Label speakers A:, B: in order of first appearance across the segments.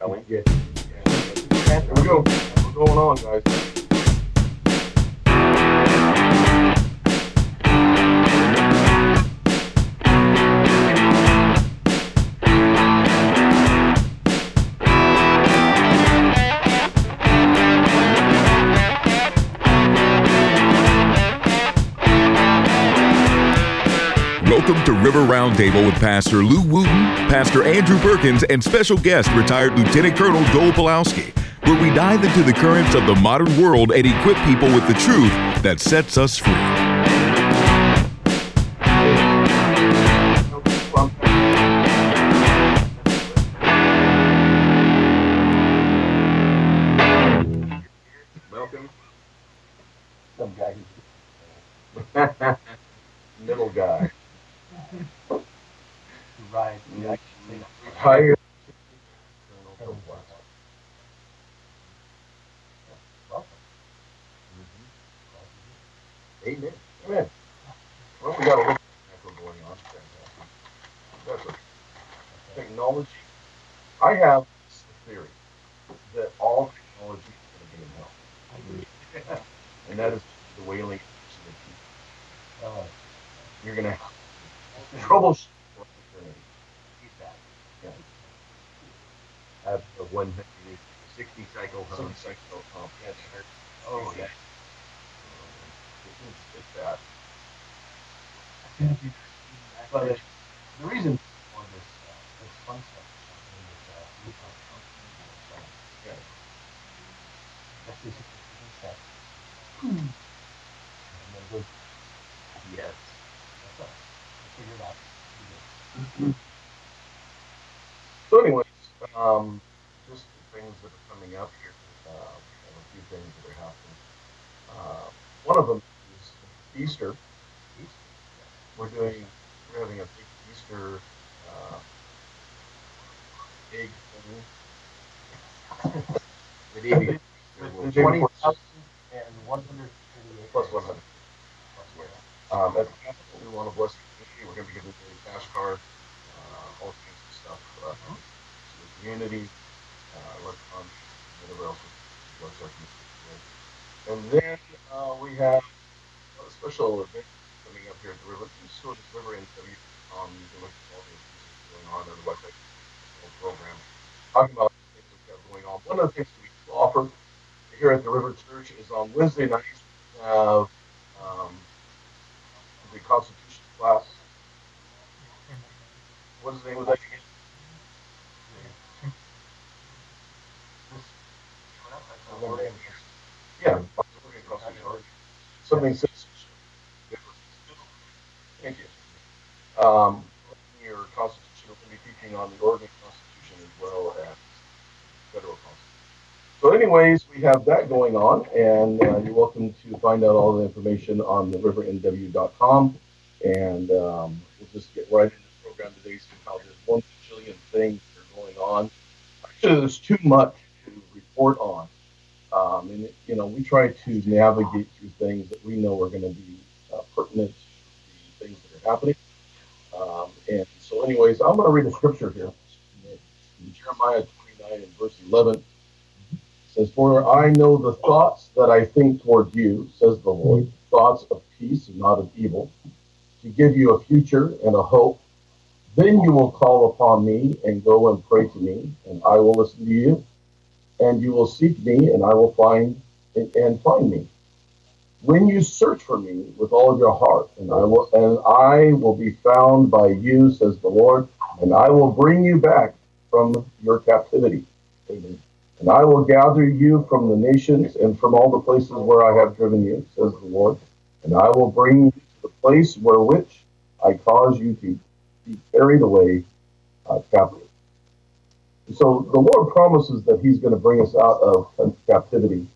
A: Ellie.
B: Yeah. Here we go. What's going on, guys?
C: Welcome to River Roundtable with Pastor Lou Wooten, Pastor Andrew Perkins, and special guest retired Lieutenant Colonel Joel Pulowski, where we dive into the currents of the modern world and equip people with the truth that sets us free.
A: Found something that, uh, that's different. And then go,
B: Yes.
A: that's out.
B: So, anyways, um, just the things that are coming up here. Uh, a few things that are happening. Uh, one of them is Easter. We're doing, we're having a big Easter egg thing. The day before Easter, we'll-
A: With twenty thousand and one hundred thirty-eight.
B: Plus 100. Um, at the Capitol, we want to bless the community. We're going to be giving away cash cards, uh, all kinds of stuff uh, to the community, uh, electronics, whatever else we bless our community. And then uh, we have a special event coming up here at the river. Just go to the river NW. Um, you can look at all the things going on on the website, whole program, talking about things we've got going on. One of the things we offer here at the River Church is on Wednesday nights we have um, the Constitution class. What is the name of that? Yeah, something. Thank you. Um, your Constitution, to be teaching on the Oregon well as federal Constitution. So, anyways, we have that going on, and uh, you're welcome to find out all the information on the rivernw.com. And um, we'll just get right into the program today. See how there's one bajillion things that are going on. Actually, there's too much to report on. Um, and, you know, we try to navigate through things that we know are going to be uh, pertinent to the things that are happening. Um, and so, anyways, I'm going to read a scripture here. Jeremiah 29 and verse 11 says, For I know the thoughts that I think toward you, says the Lord, mm-hmm. thoughts of peace and not of evil, to give you a future and a hope. Then you will call upon me and go and pray to me, and I will listen to you. And you will seek me, and I will find and find me. When you search for me with all of your heart, and I will and I will be found by you, says the Lord, and I will bring you back from your captivity. Amen. And I will gather you from the nations and from all the places where I have driven you, says the Lord. And I will bring you to the place where which I cause you to be carried away uh, captive. So the Lord promises that He's going to bring us out of captivity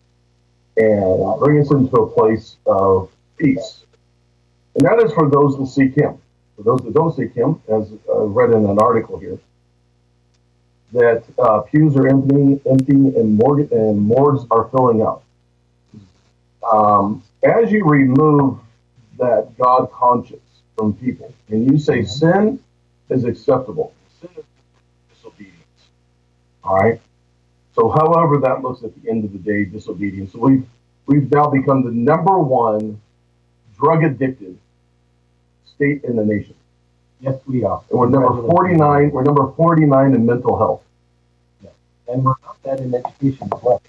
B: and bring us into a place of peace. And that is for those that seek Him. For those that don't seek Him, as uh, read in an article here, that uh, pews are emptying, emptying and, and morgues are filling up. Um, as you remove that God conscience from people, and you say sin is acceptable, sin is disobedience. All right, So, however that looks at the end of the day, disobedience. So we've we've now become the number one drug addicted state in the nation.
A: Yes, we are.
B: And we're number 49. We're number 49 in mental health.
A: And we're not that in education as well.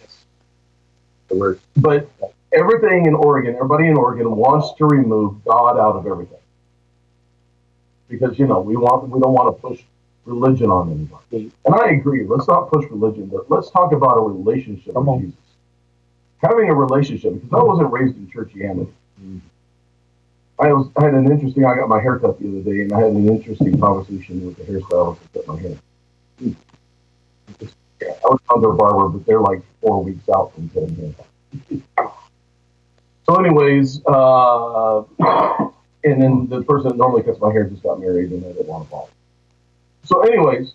D: The.
B: But everything in Oregon, everybody in Oregon wants to remove God out of everything. Because you know we want we don't want to push religion on anybody. And I agree. Let's not push religion, but let's talk about a relationship
A: Come
B: with
A: on.
B: Jesus. Having a relationship, because I wasn't raised in churchianity. Mm-hmm. I was I had an interesting. I got my hair cut the other day, and I had an interesting conversation with the hairstylist that cut my hair. I was their barber, but they're like four weeks out from cutting hair. So, anyways, uh, and then the person that normally cuts my hair just got married, and I didn't want to follow. So, anyways,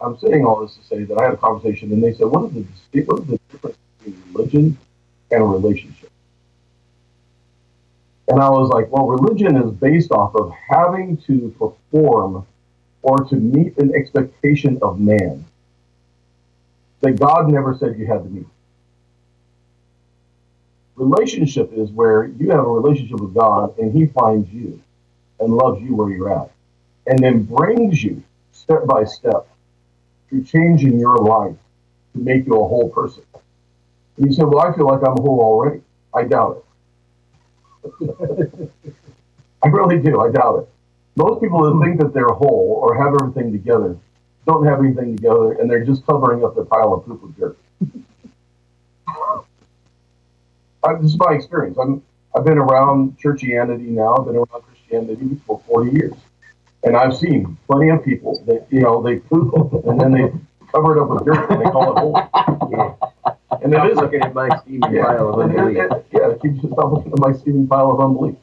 B: I'm saying all this to say that I had a conversation, and they said, "What is the what is the difference between religion and a relationship?" And I was like, "Well, religion is based off of having to perform or to meet an expectation of man that God never said you had to meet." Relationship is where you have a relationship with God and He finds you and loves you where you're at and then brings you step by step through changing your life to make you a whole person. And you say, Well, I feel like I'm whole already. I doubt it. I really do. I doubt it. Most people that think that they're whole or have everything together don't have anything together and they're just covering up their pile of poop with dirt. I, this is my experience. I'm I've been around churchianity now. I've been around Christianity for 40 years, and I've seen plenty of people that you know they poop and then they cover it up with dirt and they call it holy.
D: Yeah.
B: And it is I'm
D: looking at my steaming
B: yeah,
D: pile of
B: and it-
D: unbelief.
B: it- yeah, it keeps yourself looking at my steaming pile of unbelief.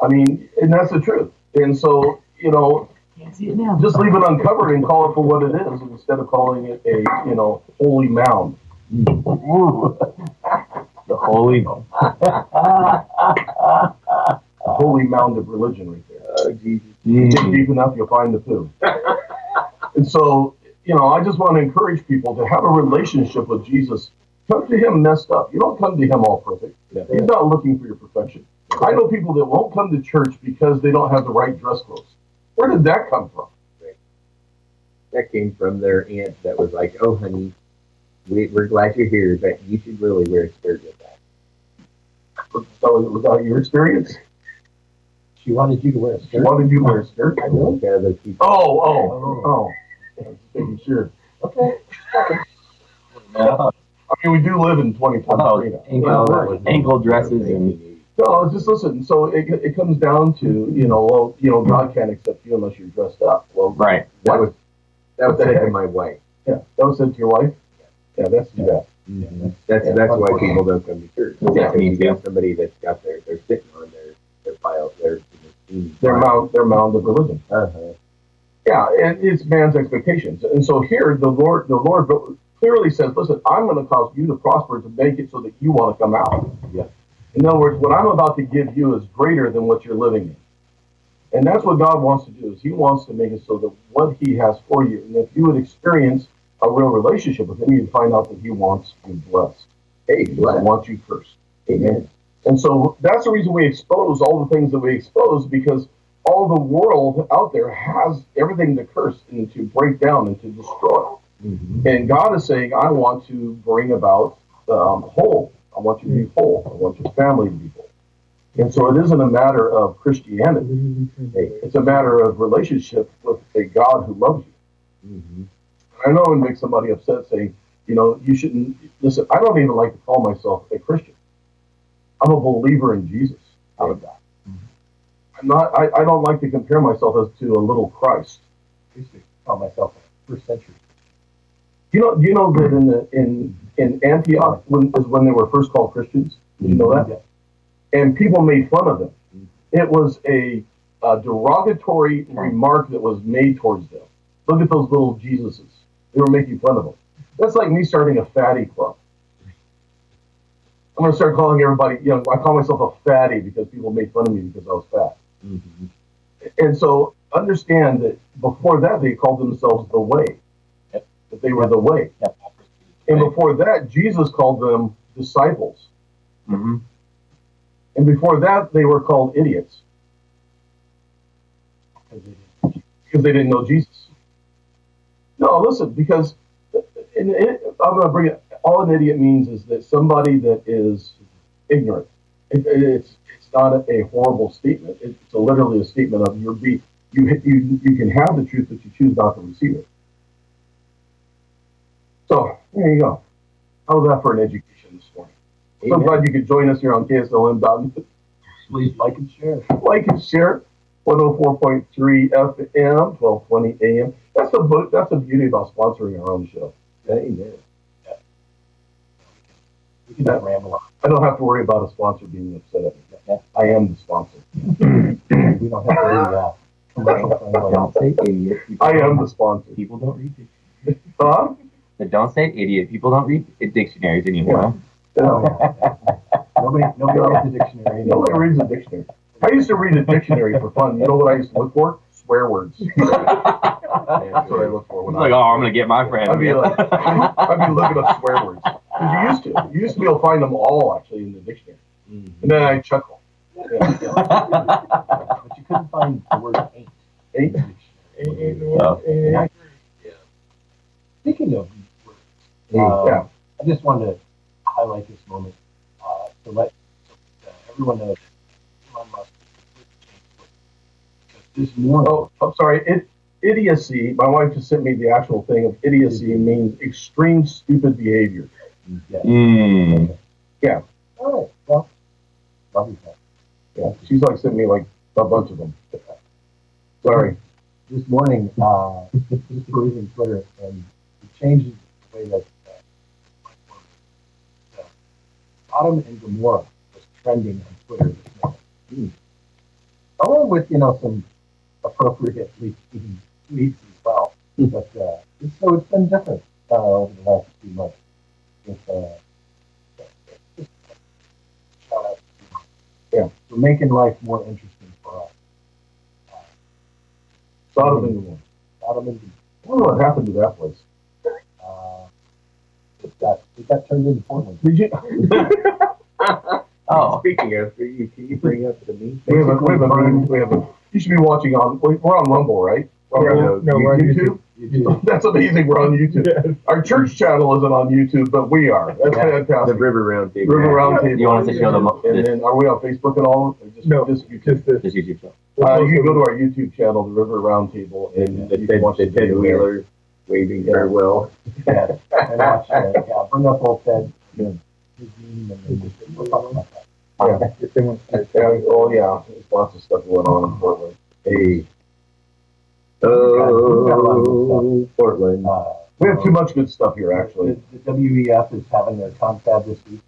B: I mean, and that's the truth. And so you know,
A: Can't see it now.
B: just leave it uncovered and call it for what it is instead of calling it a you know holy mound.
A: The holy. Mound.
B: a holy mound of religion right there.
D: Oh, Jesus.
B: dig deep enough, you'll find the poo. and so, you know, I just want to encourage people to have a relationship with Jesus. Come to Him messed up. You don't come to Him all perfect.
D: Yeah.
B: He's not looking for your perfection. I know people that won't come to church because they don't have the right dress clothes. Where did that come from?
D: That came from their aunt that was like, oh, honey, we, we're glad you're here, but you should really wear a skirt with that.
B: So was that your experience?
A: She wanted you to wear a skirt.
B: Why did you to wear a skirt?
D: I know kind of those people.
B: Oh, oh, oh. oh. I was making sure.
A: Okay.
B: I mean, we do live in 2023 now.
A: Ankle,
D: Well, that was-
A: ankle dresses and
B: No, just listen. So it, it comes down to you know, well, you know, God can't accept you unless you're dressed up. Well,
A: right.
D: That was that was said to my wife.
B: yeah, that was said to your wife. Yeah, that's too bad.
D: That's
B: Yeah.
D: that's why people don't come to church.
A: Yeah,
D: Because
A: me
D: you got somebody that's got their they're sitting on their their pile their
B: Their mound, their mound of religion.
D: Uh-huh.
B: Yeah, and it's man's expectations. And so here, the Lord, the Lord clearly says, "Listen, I'm going to cause you to prosper to make it so that you want to come out."
D: Yeah.
B: In other words, what I'm about to give you is greater than what you're living in. And that's what God wants to do. Is He wants to make it so that what He has for you, and if you would experience a real relationship with Him, you'd find out that He wants you blessed.
D: Hey,
B: He
D: bless.
B: doesn't want you cursed.
D: Amen.
B: And so that's the reason we expose all the things that we expose because all the world out there has everything to curse and to break down and to destroy.
D: Mm-hmm.
B: And God is saying, I want to bring about um, whole. I want you to be whole. I want your family to be whole. And so it isn't a matter of Christianity. It's a matter of relationship with a God who loves you.
D: Mm-hmm.
B: I know it makes somebody upset saying, you know, you shouldn't listen. I don't even like to call myself a Christian. I'm a believer in Jesus. Out of that, I'm not. I, I don't like to compare myself as to a little Christ.
A: I used to call myself a first century.
B: You know, you know that in the in in Antioch when is when they were first called Christians. Did you know that? And people made fun of them. It was a, a derogatory remark that was made towards them. Look at those little Jesuses. They were making fun of them. That's like me starting a fatty club. I'm gonna start calling everybody. You know, I call myself a fatty because people made fun of me because I was fat.
D: Mm-hmm.
B: And so understand that before that they called themselves the way. That they were the way.
A: Yeah.
B: And before that, Jesus called them disciples.
E: Mm-hmm.
B: And before that, they were called idiots
A: Because they didn't.
B: because they didn't know Jesus. No, listen, because in, in, I'm going to bring it. All an idiot means is that somebody that is ignorant. It, it- it's it's not a, a horrible statement. It's a, literally a statement of you're be you you you can have the truth, but you choose not to receive it. So there you go. How's that for an education this morning? So
D: Amen.
B: glad you could join us here on KSLM.
A: Please like and share.
B: like and share. 104.3 FM, 1220 AM. That's the bo- that's the beauty about sponsoring our own show.
D: Amen.
A: We can not ramble on.
B: I don't have to worry about a sponsor being upset at me. I am the sponsor.
A: We don't have to do that. Commercial
E: Don't say idiot.
B: I am the sponsor.
E: People don't read dictionaries.
B: Huh?
E: But don't say idiot. People don't read dictionaries anymore.
A: Oh, yeah. Nobody, nobody reads a dictionary.
B: Nobody reads a dictionary. I used to read a dictionary for fun. You know what I used to look for? Swear words. That's what I look for when
E: It's like, oh, I'm gonna get my friend.
B: I'd be like, I'd be looking up swear words. 'Cause you used to. You used to be able to find them all actually in the dictionary. Mm-hmm. And then I chuckle. Yeah.
A: But you couldn't find the word ain't.
B: Ain't. Ain't.
E: So,
A: And I- Speaking of
B: Yeah.
A: I just wanted to highlight this moment uh, to let uh, everyone know that Elon Musk because this morning,
B: Oh, I'm sorry. It, idiocy. My wife just sent me the actual thing of idiocy means extreme stupid behavior.
A: yeah.
E: mm,
A: All right, well, love you.
B: Yeah, she's like sent me like a bunch of them. Sorry.
A: This morning, uh, just perusing Twitter, and it changes the way that uh, uh, Sodom and Gomorrah was trending on Twitter this morning. Along with, you know, some appropriately tweets as well. But, uh, it's- so it's been different, uh, over the last few months. With, uh, just shout out, to you.
B: Yeah.
A: For making life more interesting for us.
B: Sodom and Gomorrah.
A: Sodom and Gomorrah.
B: I wonder what happened to that place.
A: It got, turned into Portland.
B: Did you?
E: oh,
D: Speaking of, can you, can you bring up the meat?
B: We have a, we have a, meeting- we have a, you should be watching on, we- we're on Rumble, right? We're on,
D: No, we're on
B: YouTube? That's amazing, we're on YouTube. Our church channel isn't on YouTube, but we are. That's
A: Yeah.
D: The
B: fantastic.
D: River Round Table.
B: River Round Table.
E: You want to show them
B: And then, are we on Facebook at all? Or just-
F: No.
B: Just YouTube.
F: Just
E: YouTube.
B: Uh, you can go to our YouTube channel, the River Round Table, and
D: The
B: you can watch
D: the
B: the
D: Ted. Wheeler waving farewell.
A: Yeah, and watch, uh, yeah, bring up old Ted, you know, his meme, and then we'll talk about that.
B: Yeah.
F: If they want to
B: Yeah, oh yeah, there's lots of stuff going on in Portland.
D: Hey.
A: got a lot of good
D: Oh, Portland.
A: Uh,
B: We have too much good stuff here, actually.
A: the WEF is having their confab this week.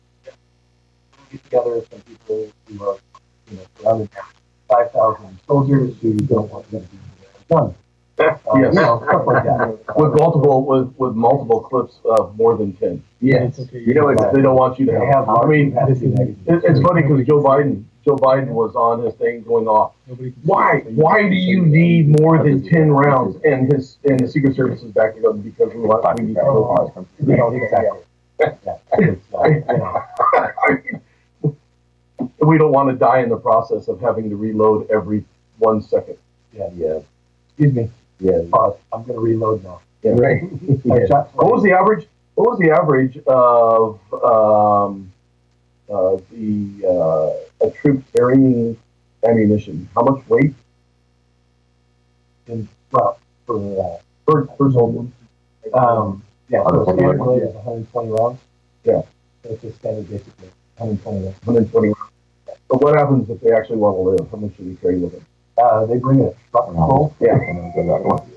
A: Get together some people who are, you know, surrounded by five thousand soldiers who don't want them to be one.
B: Yes.
A: you stuff like that.
B: With multiple, with, with multiple clips of more than ten.
D: Yes.
F: okay.
D: You know what?
B: They don't want you to have,
A: have
B: I mean,
A: large
B: it, it's funny because Joe Biden, Joe Biden was on his thing going off. Why, why do you need more than ten rounds? And his, and the Secret Service is backing up because we want, we need to go.
A: You know, exactly. Yeah, it's, you know,
B: We don't want to die in the process of having to reload every one second.
A: yeah,
D: Yeah.
A: excuse me,
D: Yeah.
A: pause, I'm gonna reload now.
B: Yeah.
D: Right. Yeah.
B: What was the average? What was the average of um, uh, the uh, a troop carrying ammunition? How much weight
A: in, well, for, uh,
B: per per soldier?
A: Um, yeah, so
E: 120
A: standard is hundred and twenty rounds.
B: Yeah.
A: So it's just standard basically, hundred and twenty rounds.
B: 120. rounds. But what happens if they actually want to live? How much should we carry with them?
A: Uh, they bring a truck full,
B: Yeah,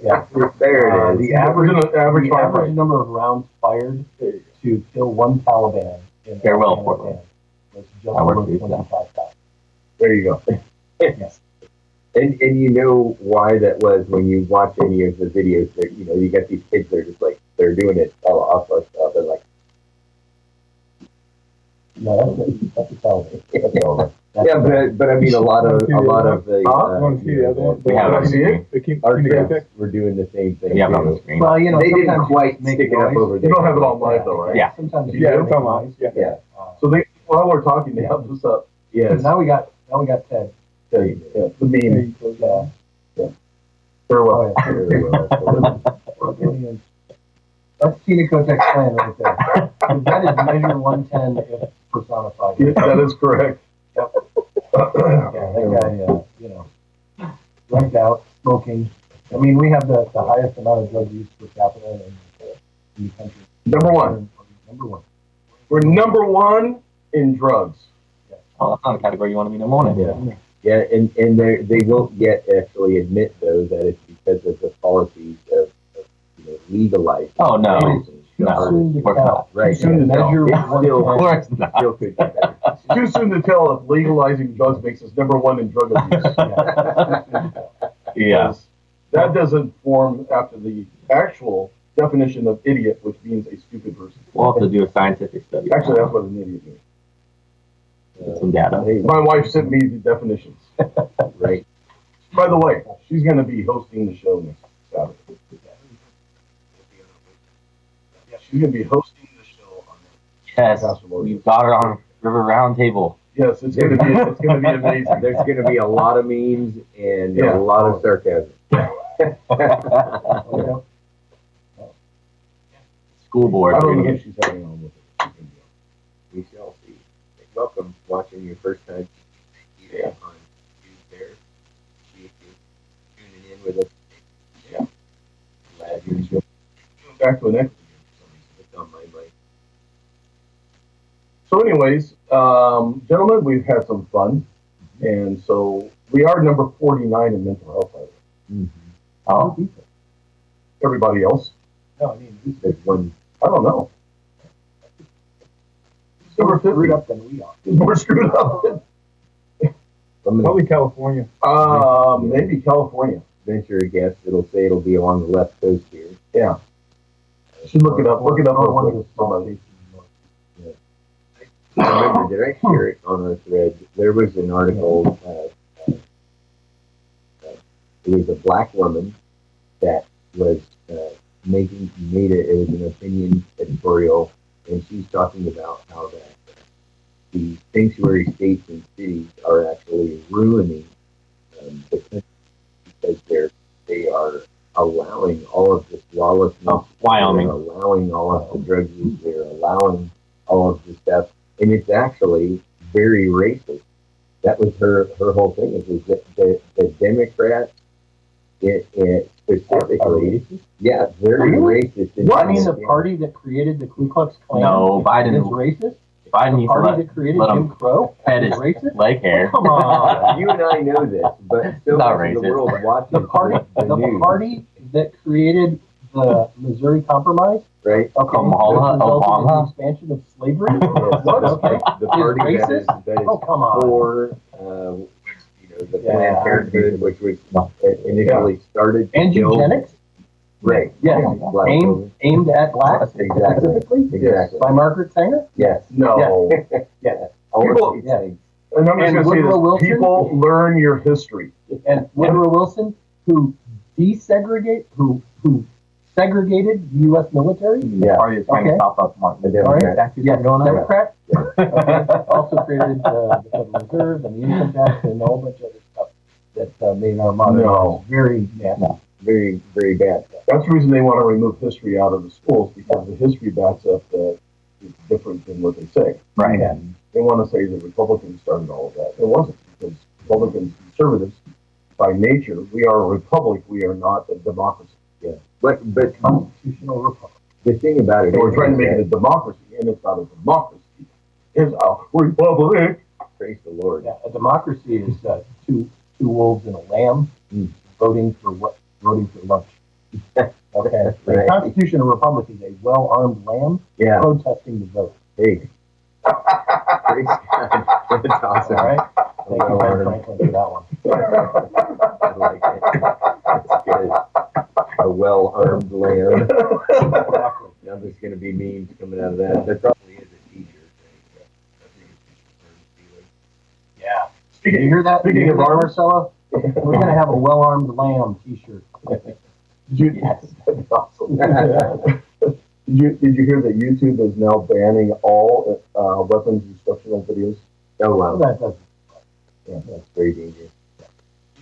A: yeah.
D: There
A: Uh,
D: it is.
A: the average,
B: average average
A: the average number of rounds fired to kill one Taliban in
E: Farewell,
A: Afghanistan
E: Portland.
A: was just
E: I worked
A: over
E: for you, yeah.
A: twenty-five thousand.
B: There you go.
A: Yes.
D: And and you know why that was when you watch any of the videos that you know you got these kids that are just like they're doing it all off of stuff and like
A: No, that's, a- that's.
D: Yeah, but, I- but I mean, a lot of, a lot of the.
B: Huh?
D: uh,
F: Want to see the other one?
E: We have
B: it. See it?
F: The King-
D: Our
F: King
D: troops
F: Tech?
D: were doing the same thing.
E: Yeah, on the
D: too.
E: screen.
A: Well, you know,
D: They didn't
A: sometimes you
D: quite
A: make
D: stick it up
A: noise.
D: over
B: You
D: there.
B: don't have it all live though, right?
E: Yeah.
A: Sometimes you
F: Yeah,
A: just
F: it's
A: make
F: online, yeah.
D: Yeah,
A: Uh,
B: So they, while we're talking, they have this up.
D: yes.
A: Now we got, now we got Ted.
B: Okay, yeah, the meme.
F: you.
A: Yeah.
B: Farewell.
A: Oh, yeah.
D: Very well.
A: That's Tina Kotek's plan right there. That is measure one ten if personified.
B: Yeah, that is correct. Yep.
A: Yeah, that guy, uh, you know, drugged out, smoking. I mean, we have the, the highest amount of drug use per capita in, the- in the country.
B: Number one.
A: Number one.
B: We're number one in drugs. Yeah.
E: Oh, that's not a category you want to be number one in.
D: Yeah. Yeah, and, and they, they won't yet actually admit though that it's because of the policies of, of you know, legalizing.
E: Oh, no. No.
A: Soon to tell.
E: not.
D: Right.
A: Too soon to measure one
D: still-
E: Of course not.
D: Still could better.
B: Too soon to tell if legalizing drugs makes us number one in drug abuse.
E: Yeah.
B: That doesn't form after the actual definition of idiot, which means a stupid person.
E: We'll have to do a scientific study.
B: Actually, that's what an idiot means.
E: Some data.
D: Hey,
B: My wife sent me the definitions.
D: Right.
B: By the way, she's going to be hosting the show next Saturday. She's going to be hosting the show on
E: Yes,
B: Pastor Morgan.
E: we've got her on River Roundtable.
B: Yes, it's going to be it's going to be amazing.
D: There's gonna be a lot of memes and
B: Yeah.
D: a lot of sarcasm.
E: School board.
B: I don't know who she's having on with her.
D: We shall see. Welcome, watching your first time.
B: Yeah.
D: On Tuesday. Appreciate you tuning in with us.
B: Yeah.
D: Glad you enjoyed.
B: Going back to an equity.
D: It's on my mind.
B: So, anyways, um, gentlemen, we've had some fun, and so we are number forty-nine in mental health. by the way.
E: Oh,
B: Everybody else,
A: No, I mean,
D: There's one.
B: I don't know.
A: he's more
B: Number
A: screwed up than we are.
B: More screwed up.
D: I'm gonna
F: Probably California.
B: Um, maybe California.
D: venture a guess. It'll say it'll be along the left coast here.
B: Yeah. Should look it up. Look it up.
A: Or
B: real
A: one of
B: quick,
A: the small
B: somebody.
A: stations.
D: I remember, did I share it on our thread? There was an article. Uh, uh, it was a black woman that was uh, making made it. It was an opinion editorial, and she's talking about how that uh, the sanctuary states and cities are actually ruining um, the country because they're they are allowing all of this lawlessness.
E: Oh, Wyoming.
D: They're allowing all of the drug use. They're allowing all of the stuff and it's actually very racist. That was her her whole thing. Is was that the, the Democrats, it, it specifically, yeah, very
A: Really?
D: racist.
A: What? I mean, the party that created the Ku Klux Klan
E: No, Biden-
A: is racist?
E: Biden
A: The party
E: let
A: that created
E: let him
A: Jim Crow
E: pet
A: is
E: his
A: racist?
E: leg hair.
A: Come on.
D: you and I know this, but so
E: Not
D: much of the world watches
A: The party,
D: the,
A: the
D: news,
A: party that created the Missouri Compromise,
D: right?
A: okay,
E: Kamala,
A: which resulted in
E: Obama.
A: the expansion of slavery.
D: Yes,
A: Okay.
D: the party that is
A: racist?
D: that is
A: Oh, come on.
D: for, uh, you know, the
A: Yeah.
D: Planned Parenthood, which was uh, initially started
A: And
D: kill-
A: eugenics,
D: right?
A: yes,
D: Black
A: aimed, aimed at blacks
D: Exactly.
A: specifically,
D: Exactly.
A: by Margaret Sanger.
D: Yes.
B: No.
A: Yes.
D: All of
B: People-
D: these
A: yeah.
B: And I'm just going to say
A: Woodrow
B: this:
A: Wilson?
B: people learn your history.
A: And Woodrow Wilson, who desegregate, who who segregated the U.S. military.
D: Yeah.
E: Party that's trying
A: Okay.
E: to stop up Martin Luther King
D: Democrat.
E: statues
A: Yes,
E: going on.
A: Democrat. Okay. Also created uh, the Federal Reserve and the income tax and a whole bunch of other stuff that uh, made our modern
B: No.
A: lives very nasty.
D: Very, very bad.
B: That's the reason they want to remove history out of the schools because the history backs up that it's different than what they say.
E: Right.
B: And they want to say the Republicans started all of that. It wasn't because Republicans, conservatives, by nature, we are a republic. We are not a democracy.
D: But, but
A: Constitutional republic.
D: the thing about it
B: we're trying to make it a democracy, and it's not a democracy. It's a republic.
D: Praise the Lord.
A: Yeah, a democracy is uh, two two wolves and a lamb
D: Mm.
A: voting for what voting for lunch. Okay. The Constitution of Republic is a well armed lamb
D: Yeah.
A: protesting the vote.
D: Hey. Praise God. That's awesome.
A: All right. Thank you, Ben Franklin, for that one.
D: I like it. That's good. A well-armed lamb.
A: Exactly.
D: Now there's going to be memes coming out of that. There probably is a t-shirt. Yeah.
A: Did you
B: Speaking,
A: hear that?
B: Speaking
A: you
B: of
A: hear that,
B: arms-
A: Marcella? We're gonna have a well-armed lamb t-shirt.
B: did you, awesome. Did you, did you hear that YouTube is now banning all, uh, weapons instructional videos?
D: Oh, wow.
A: That doesn't,
B: Yeah,
D: That's very dangerous.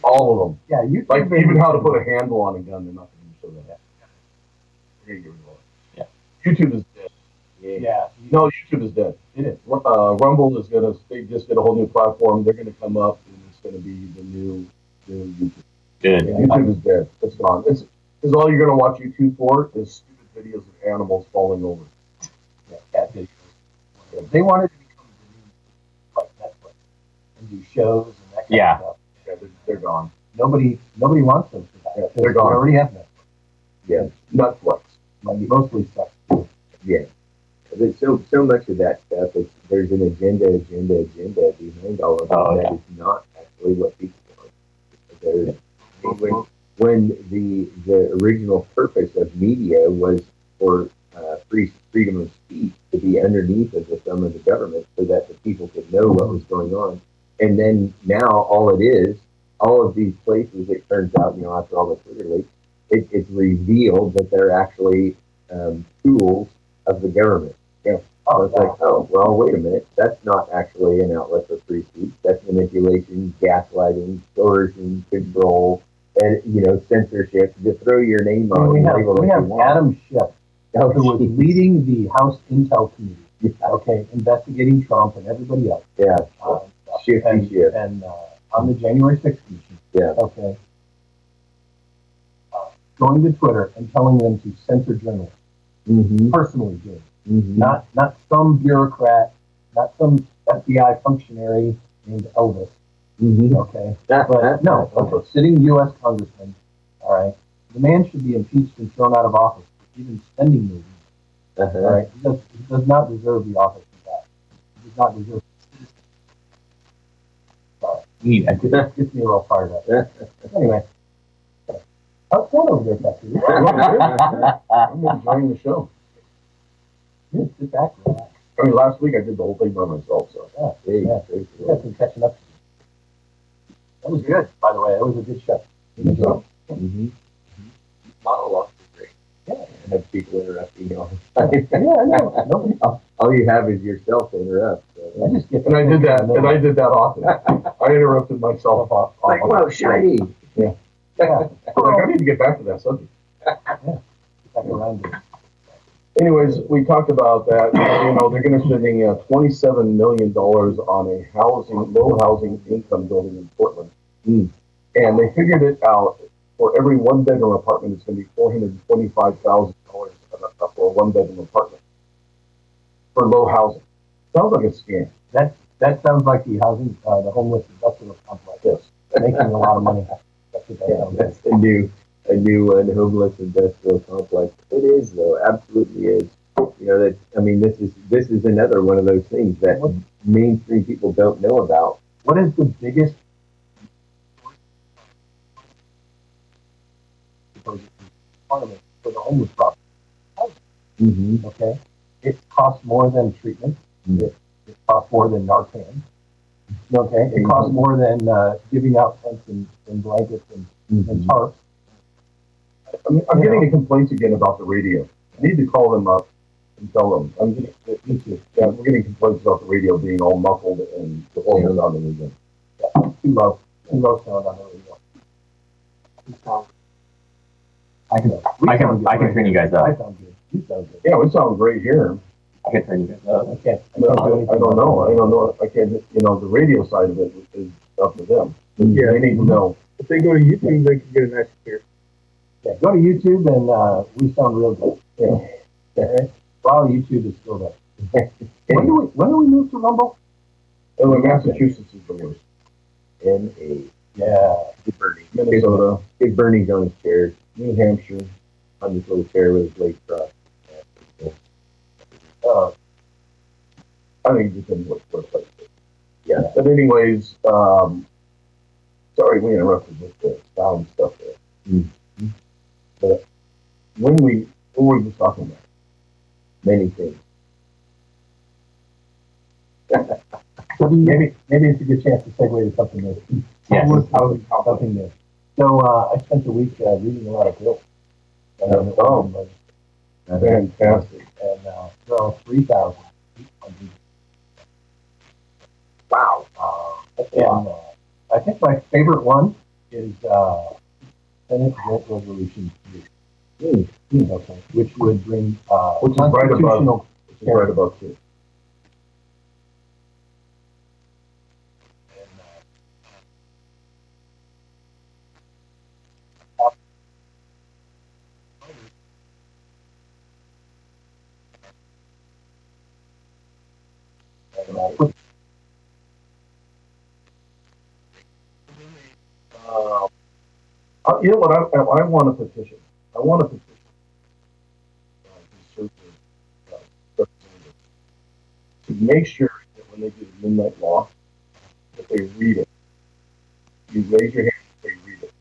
B: all of them.
A: yeah, you.
B: Like even how to put a handle on a gun, they're not gonna show that. We're gonna get rid of all that. YouTube is dead.
A: Yeah.
B: No, YouTube is dead.
A: It is.
B: Uh, Rumble is gonna, they just did a whole new platform. They're gonna come up and it's gonna be the new, new YouTube.
E: Good.
B: YouTube is dead. It's gone. It's, because all you're gonna watch YouTube for is stupid videos of animals falling over.
A: Yeah, cat videos. They wanted to become the new, like Netflix, and do shows and that kind
E: Yeah.
A: of stuff.
B: Yeah, they're, they're gone.
A: Nobody, nobody wants them for that.
B: They're
A: we
B: gone.
A: already have
D: Yeah,
B: Netflix.
A: Like, Mostly stuff.
D: yeah. But so, so much of that stuff is, there's an agenda, agenda, agenda behind all of it.
E: Oh,
D: that
E: yeah.
D: is not actually what people want. There's, when, when the, the original purpose of media was for, uh, free, freedom of speech to be underneath of the thumb of the government so that the people could know what was going on. And then now all it is, all of these places, it turns out, you know, after all the Twitter leaks, it, it's revealed that they're actually um, tools of the government. So
A: Oh,
D: it's like, oh, well, wait a minute. That's not actually an outlet for free speech. That's manipulation, gaslighting, coercion, control, and you know, censorship. To throw your name on
A: we have, we have. Adam Schiff,
D: Oh,
A: who was leading the House Intel Committee, okay, investigating Trump and everybody else.
D: yeah,
A: uh,
D: Shifty
A: and,
D: Schiff.
A: And, uh, on the January sixth commission.
D: Yeah.
A: Okay. Going to Twitter and telling them to censor journalists,
D: Mm-hmm.
A: personally it.
D: Mm-hmm.
A: not not some bureaucrat, not some FBI functionary named Elvis.
D: Mm-hmm.
A: Okay, but no, okay, sitting U.S. congressman. All right, the man should be impeached and thrown out of office for even spending. All
D: Uh-huh.
A: right, he does, he does not deserve the office of that. He does not deserve.
E: Neat.
A: It gets, me real fired up. Anyway, how's going over there, Patrick?
B: I'm enjoying the show.
A: Just sit back, relax.
B: I mean, last week I did the whole thing by myself, so.
A: Yeah,
D: Hey,
A: Yeah.
D: very
A: we got some catching up. That was good, by the way. That was a good show. Good job.
D: Mm-hmm.
E: Monologue is great.
A: Yeah.
D: Have people interrupting you all the time.
A: Yeah, I know. Nobody,
D: all, all you have is yourself to interrupt. So.
A: I just get.
B: And I did that, and I did that often. I interrupted myself off. off-
D: like, whoa, shiny.
A: Yeah.
B: I'm like, I need to get back to that subject.
A: Back around it.
B: Anyways, we talked about that. You know, they're going to be spending uh, twenty-seven million dollars on a housing, low housing income building in Portland,
D: Hmm.
B: and they figured it out. For every one-bedroom apartment, it's going to be four hundred twenty-five thousand dollars for a one-bedroom apartment for low housing. Sounds like a scam.
A: That, that sounds like the housing, uh, the homeless industrial complex.
B: Yes.
A: Making a lot of money. That's what that
D: Yeah,
A: sounds like.
D: that's a new, a new one, homeless industrial complex. It is though, absolutely is. You know, that, I mean, this is, this is another one of those things that
A: What-
D: mainstream people don't know about.
A: What is the biggest? For the homeless problem,
D: Mm-hmm.
A: okay? It costs more than treatment.
D: Mm.
A: It, it costs more than Narcan. Okay, it costs more than, uh, giving out tents and, and blankets and, and
D: Mm-hmm.
A: tarps.
B: I'm, I'm getting complaints again about the radio. I need to call them up and tell them. I'm getting, me too. Yeah, we're getting complaints about the radio being all muffled and the whole thing on the weekend.
A: Too low, too low sound on the radio. I can, we
E: I can-
A: sound good
E: I can turn you guys up.
A: I sound good. You sound good.
B: Yeah, we sound great here.
E: I can turn you guys up.
A: I can't, I can't do
B: I, I don't know. I don't know. I can't. You know, the radio side of it is up to them.
F: Yeah.
B: They need to know.
F: If they go to YouTube, they can get a nice ear.
A: Yeah, go to YouTube and, uh, we sound real good.
B: Yeah.
A: Okay? While YouTube is still there. When do we, when do we move to Rumble?
B: And then Massachusetts is the worst.
D: And a
A: Yeah.
D: Big Bernie.
B: Minnesota,
D: Big Bernie's on his chair,
B: New Hampshire.
D: on this little chair with his legs crossed.
A: Uh,
B: I think it's in what, place.
D: Yeah.
B: But anyways, um, sorry we interrupted with the sound stuff there.
D: Mm.
B: But when we, what were we just talking about?
D: Many things.
A: Maybe, maybe it's a good chance to segue to something new.
E: Yes.
A: Something new. So, uh, I spent the week, uh, reading a lot of books. And,
B: Oh. Fantastic.
A: And uh, there are 3,800. Wow. Uh, and uh, I think my favorite one is uh, Senate Vote Resolution 3, mm. okay. which would bring uh,
B: which is right above, right above
A: 2. Uh, Uh,
B: you know what? I, I, I want a petition. I want a petition. To make sure that when they do the midnight law, that they read it. You raise your hand, they read it.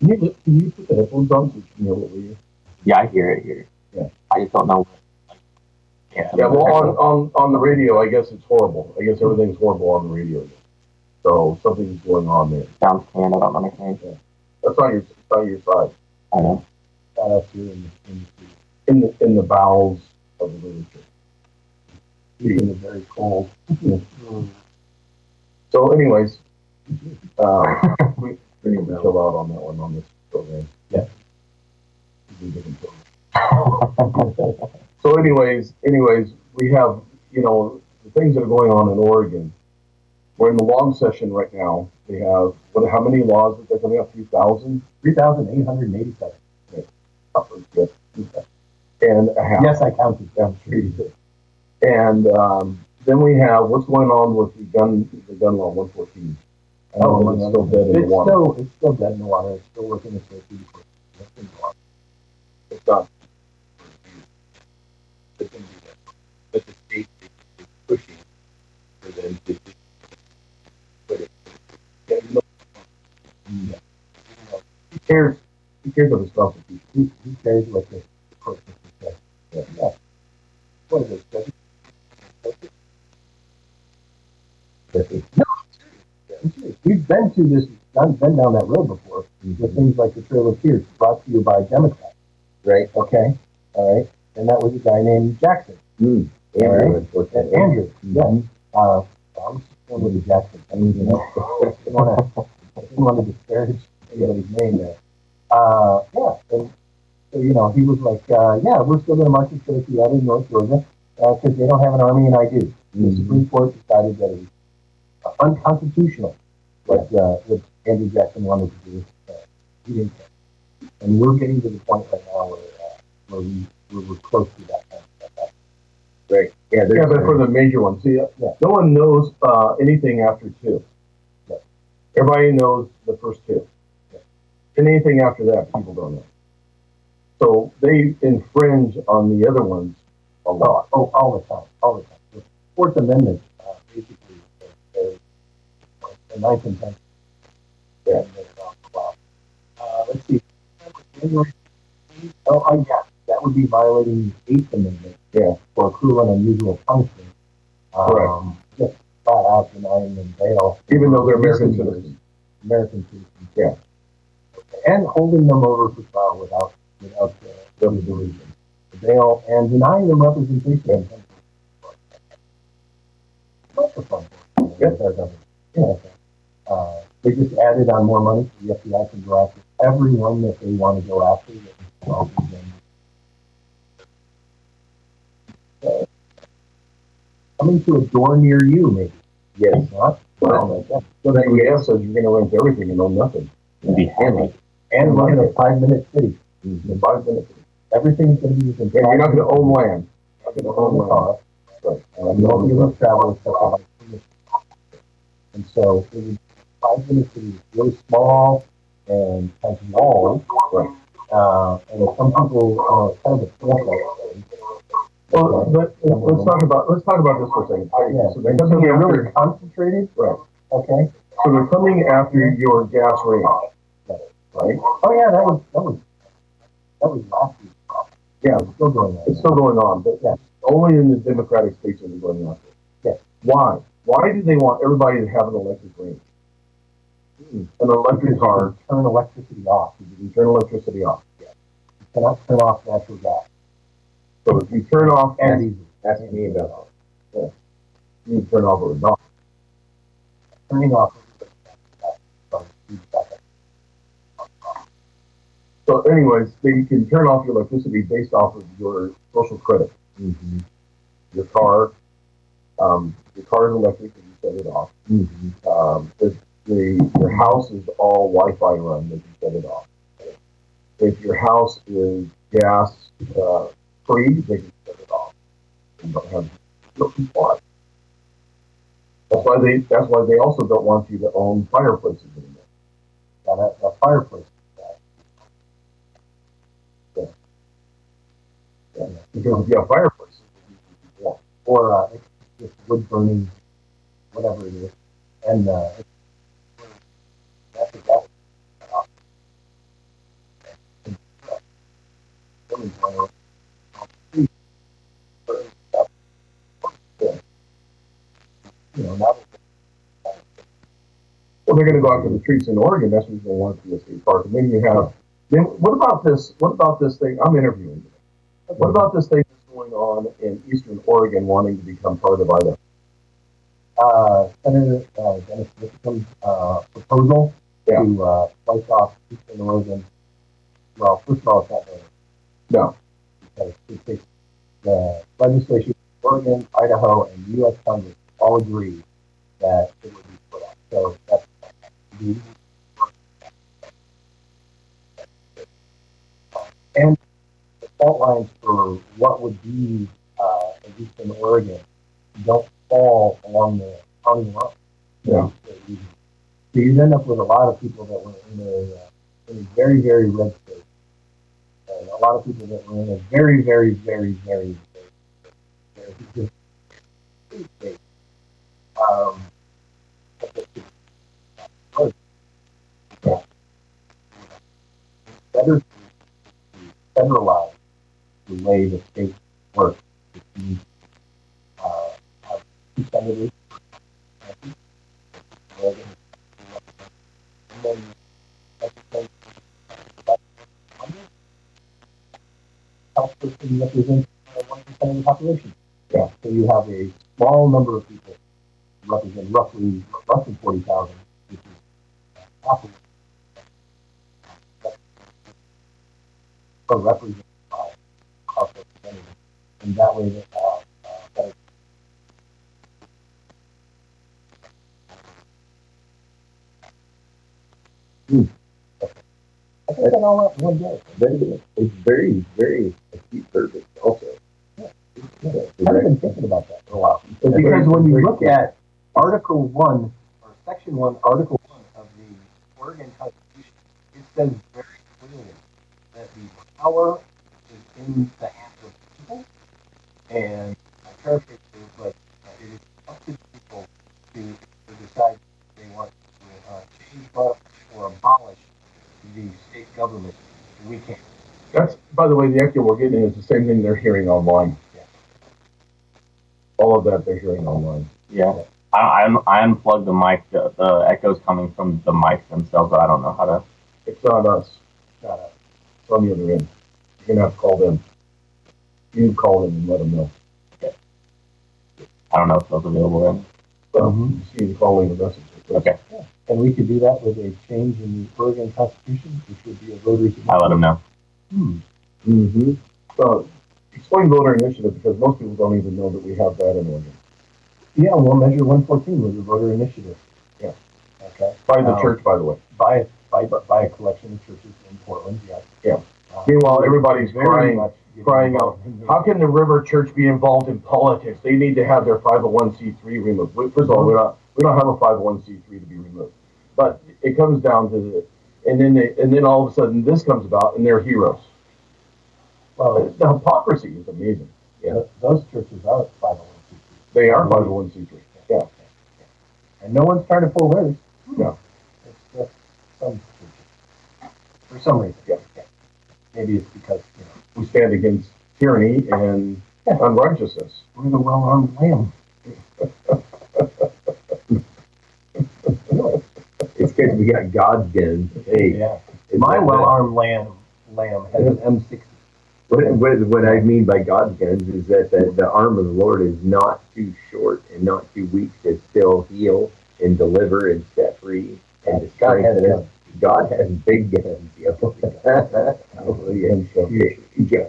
B: Can you, can you put the headphones on so you can hear what we hear?
E: Yeah, I hear it here.
B: Yeah.
E: I just don't know. Yeah,
B: Yeah, well, on, on, on the radio, I guess it's horrible. I guess everything's horrible on the radio. So something's going on there.
E: sounds canned. I don't understand.
B: That's on your, it's on your side.
E: I know.
A: here in the, in the,
B: In the, in the bowels of the literature.
A: in the very cold.
B: So anyways, uh, we, we need to chill out on that one on this program.
A: Yeah.
B: We didn't go. So anyways, anyways, we have, you know, the things that are going on in Oregon. We're in the long session right now. We have, what, how many laws that they're coming up? Few thousand?
A: Three thousand eight hundred and eighty-seven.
B: Upwards, yes. And a half.
A: Yes, I counted down three.
B: And, um, then we have, what's going on with the gun, the gun law one fourteen? I don't know, it's still dead in the water.
A: still, it's still dead in the water. It's still working its way through. It's
B: not
D: But then do that. But the state is pushing for them to just put it.
B: Yeah, you know, Who cares, who cares of his constitution?
A: Who, who cares what the the court says? Yeah, yeah. What is it? Judge? We've been to this, I've been down that road before, with mm-hmm. things like the Trail of Tears, brought to you by Democrats,
D: Right?
A: okay? All right, and that was a guy named Jackson,
D: Mm. Andrew, unfortunately.
A: and Andrew, yeah. Uh, I was one with the Jackson, I mean, you know, I didn't didn't wanna disparage anybody's name there. Uh, yeah, and, so, you know, he was like, uh, yeah, we're still gonna march and out in North Georgia, uh, cause they don't have an army and I do. The Supreme Court decided that it was uh, unconstitutional, what, uh, what Andrew Jackson wanted to do. Uh, he didn't care. And we're getting to the point right now where, uh, where we, where we're close to that kind of stuff.
D: Right. Yeah,
B: Yeah, but for the major ones, see, uh,
A: Yeah.
B: no one knows, uh, anything after two.
A: Yeah.
B: Everybody knows the first two.
A: Yeah.
B: And anything after that, people don't know. So they infringe on the other ones a lot.
A: Oh, all the time, all the time. The Fourth Amendment, uh, basically, uh, uh, the ninth and tenth. Yeah. Uh, let's see. Oh, uh, yeah, that would be violating the Eighth Amendment.
B: Yeah.
A: For cruel and unusual punishment. Um, just flat out denying them bail.
B: Even though they're American citizens.
A: American citizens, yeah. And holding them over for trial without, without, uh, resolution. Bail and denying them representation. That's a fun one.
B: Yeah.
A: Yeah. Uh, they just added on more money, so the FBI can go after everyone that they want to go after. that is involved in them. Uh, Coming to a door near you, maybe.
D: yes.
A: Not?
B: Well, So then the says you're gonna rent everything and own nothing.
E: It'd be handy.
A: And run in a five-minute city.
B: In five minutes.
A: Everything's gonna be within.
B: And you're not gonna own land.
A: You're not
B: gonna
A: own
B: own
A: the
B: land.
A: car.
B: Right.
A: And you be to travel except for like. And so it would, five minute city, is really small and has walls.
B: Right.
A: Uh, and some people, uh, kind of a
B: Well, but let's talk about, let's talk about this for a second.
A: Yeah,
B: So they're
A: so
B: coming
A: they're really
B: after,
A: concentrated,
B: right.
A: okay?
B: So they're coming after your gas range. Right?
A: Oh, yeah, that was, that was, that was last.
B: Yeah.
A: It's still going on.
B: It's still going on, but
A: Yeah.
B: only in the democratic states are they going after.
A: Yes.
B: Why? Why do they want everybody to have an electric range?
D: Hmm.
B: An electric car,
A: Turn electricity off.
B: you can turn electricity off.
A: You cannot turn off natural gas.
B: So if you turn off, and
A: easy.
D: Ask me about
B: you turn off or not.
A: Turning off. Sorry, you back up.
B: So anyways, you can turn off your electricity based off of your social credit.
D: Mm-hmm.
B: Your car, um, your car is electric and you set it off.
D: Mm-hmm.
B: Um, if the, your house is all Wi-Fi run, they can set it off. If your house is gas, uh, free, they can set it off. You don't have, no comply. That's why they, that's why they also don't want you to own fireplaces anymore.
A: Now that, the fireplace. uh,
B: Yeah. Because if you have fireplaces, warm.
A: or uh, it's just wood burning, whatever it is, and uh, that's exactly. You know, now
B: They're gonna go out to the trees in Oregon, that's what you're going to want to be a state park, and then you have, then, what about this, what about this thing, I'm interviewing you. What about this thing that's going on in eastern Oregon wanting to become part of Idaho?
A: uh, Senator uh, Dennis Whitcomb's uh, proposal
B: Yeah.
A: to uh, slice off Eastern Oregon. Well, first of all, it's not there
B: No,
A: because it takes the legislation, of Oregon, Idaho, and U.S. Congress all agree that it would be put up. So that's and the fault lines for what would be uh, at least in Oregon don't fall along the county line.
B: Yeah.
A: So you'd end up with a lot of people that were in a, uh, in a very, very red state. And a lot of people that were in a very, very, very, very, very, very good Um, better to federalize the way the state works. If you, uh, two senators, represents one percent of the population.
B: Yeah.
A: So you have a small number of people represent roughly than forty thousand, which is half of or represented by House representatives, and that way that uh, uh, that I think that all up one day.
D: Very, it's very, very acute purpose also.
A: I've been thinking about that for a while.
D: It's
A: Because
D: very-
A: when you look at Article One, or Section One, Article One of the Oregon Constitution, it says very clearly that the power is in the hands of people, and I paraphrase here, but uh, it is up to people to, to decide if they want to uh, change or or abolish the state government. We can't.
B: that's, by the way, the echo we're getting is the same thing they're hearing online.
A: Yeah.
B: All of that they're hearing online.
E: Yeah. I, I'm, I unplugged the mic. The, the echo's coming from the mics themselves, but I don't know how to.
B: It's not us,
A: Shut up.
B: It's on the other end. You're gonna have to call them. You can call them and let them know.
E: I don't know if those available then.
B: So,
A: Mhm.
B: you just need to call in the message.
E: Okay.
A: And we could do that with a change in the Oregon Constitution, which would be a voters.
E: I let them know.
A: Hmm.
B: Mm-hmm. So, explain voter initiative, because most people don't even know that we have that in Oregon.
A: Yeah, well, Measure 114 was a voter initiative.
B: Yeah.
A: Okay.
B: By the
A: Um,
B: church, by the way.
A: By, by, by a collection of churches in Portland, yes.
B: Yeah.
A: Uh,
B: Meanwhile, everybody's
A: very
B: crying,
A: much
B: crying out, How can the River Church be involved in politics? They need to have their 501c3 removed. First of all, we're not, we don't have a 501c3 to be removed. But it comes down to the, and then they, and then all of a sudden this comes about and they're heroes.
A: Well,
B: The hypocrisy is amazing. Yeah.
A: th- those churches are 501c3.
B: They are 501c3. Yeah.
A: And no one's trying to pull theirs.
B: No.
A: It's just some reason. For some reason.
B: Yeah.
A: Maybe it's because you know,
B: we stand against tyranny and
A: yeah.
B: unrighteousness.
A: We're the well armed lamb.
D: it's good we got God's guns, Hey,
A: yeah. My
D: well
A: armed lamb lamb has an M60.
D: What, what, what, I mean by God's guns is that the, the, arm of the Lord is not too short and not too weak to still heal and deliver and set free and to strengthen God has big. Hallelujah.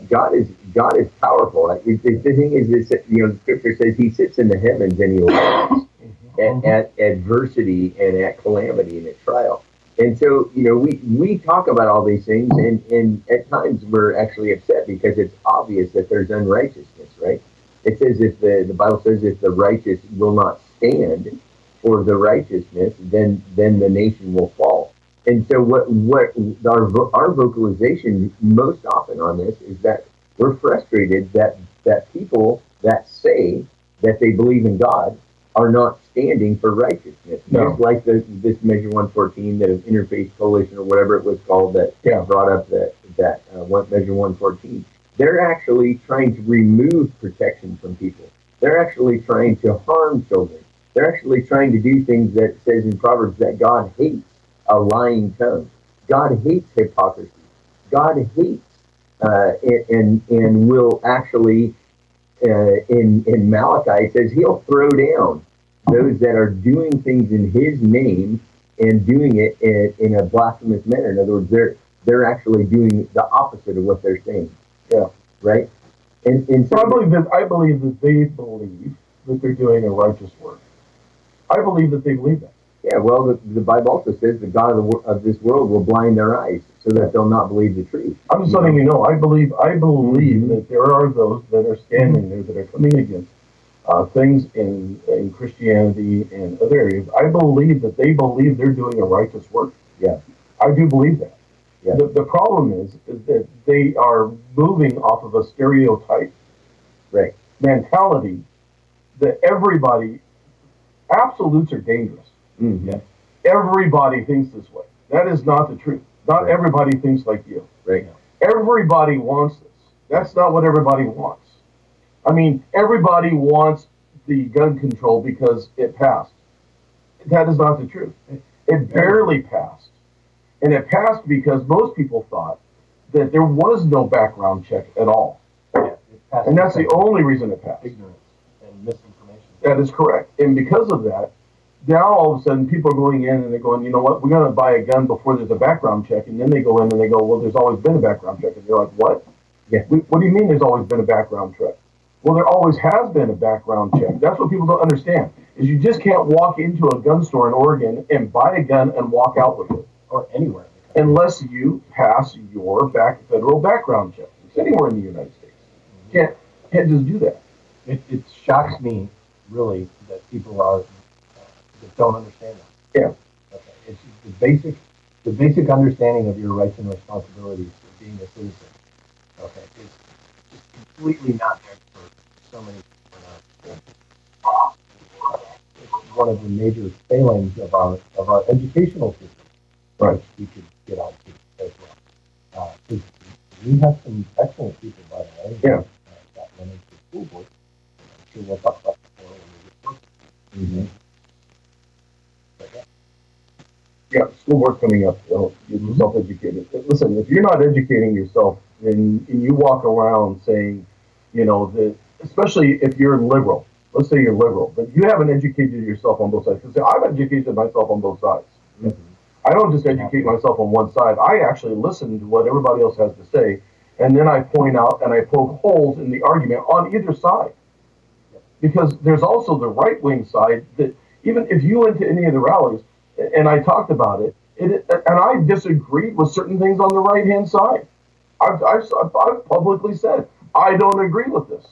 D: God is God is powerful. Like, it- The thing is, is that, you know, scripture says He sits in the heavens and He laughs uh-huh. at, at adversity and at calamity and at trial. And so, you know, we, we talk about all these things, and, and at times we're actually upset because it's obvious that there's unrighteousness, right? It says if the, the Bible says if the righteous will not stand for the righteousness, then then the nation will fall. And so, what what our our vocalization most often on this is that we're frustrated that that people that say that they believe in God are not standing for righteousness.
B: No.
D: Just like the, this Measure 114, that Interfaith Coalition or whatever it was called that
B: Yeah.
D: brought up that that uh, one, Measure 114. They're actually trying to remove protection from people. They're actually trying to harm children. They're actually trying to do things that says in Proverbs that God hates a lying tongue. God hates hypocrisy. God hates uh, and, and will actually uh, in in Malachi it says he'll throw down those that are doing things in His name and doing it in, in a blasphemous manner. In other words, they're they're actually doing the opposite of what they're saying.
B: Yeah.
D: Right. And and
B: so I believe that I believe that they believe that they're doing a righteous work. I believe that they believe that.
D: Yeah. Well, the, the Bible also says the God of, the, of this world will blind their eyes so that they'll not believe the truth.
B: I'm just letting you know. I believe. I believe that there are those that are standing there that are coming against uh, things in in Christianity and other areas. I believe that they believe they're doing a righteous work.
D: Yeah.
B: I do believe that.
D: Yeah.
B: The, the problem is is that they are moving off of a stereotype
D: Right.
B: mentality that everybody absolutes are dangerous.
D: Mm-hmm.
B: Everybody thinks this way. That is not the truth. Not
D: Right.
B: everybody thinks like you.
D: Right.
B: Everybody wants this. That's not what everybody wants. I mean, everybody wants the gun control because it passed. That is not the truth. It barely passed. And it passed because most people thought that there was no background check at all.
A: Yeah,
B: And that's the only reason it passed.
A: Ignorance and misinformation.
B: That is correct. And because of that, now all of a sudden people are going in and they're going, you know what, we're going to buy a gun before there's a background check. And then they go in and they go, well, there's always been a background check. And you're like, what?
D: Yeah.
B: "We- What do you mean there's always been a background check? Well, there always has been a background check. That's what people don't understand. Is you just can't walk into a gun store in Oregon and buy a gun and walk out with it
A: Or anywhere
B: unless you pass your back federal background check. It's anywhere in the United States. You can't can't just do that.
A: It, it shocks me, really, that people are, that don't understand that.
B: Yeah.
A: Okay, it's the basic, the basic understanding of your rights and responsibilities of being a citizen. Okay, is just completely not there for so many people. It's one of the major failings of our, of our educational system.
B: Right.
A: We could get onto as well. Uh, we have some excellent people, by the way.
B: Yeah.
A: Uh, that went into the school board. I'm sure we'll talk about that more when we get closer. But yeah,
B: Yeah, school board coming up, you know, get yourself educated. Listen, if you're not educating yourself, then and you walk around saying, you know, that especially if you're liberal, let's say you're liberal, but you haven't educated yourself on both sides. Because I've educated myself on both sides. Mm-hmm. I don't just educate myself on one side. I actually listen to what everybody else has to say, and then I point out and I poke holes in the argument on either side. Because there's also the right wing side that even if you went to any of the rallies, and I talked about it, it and I disagreed with certain things on the right hand side. I've, I've, I've publicly said I don't agree with this.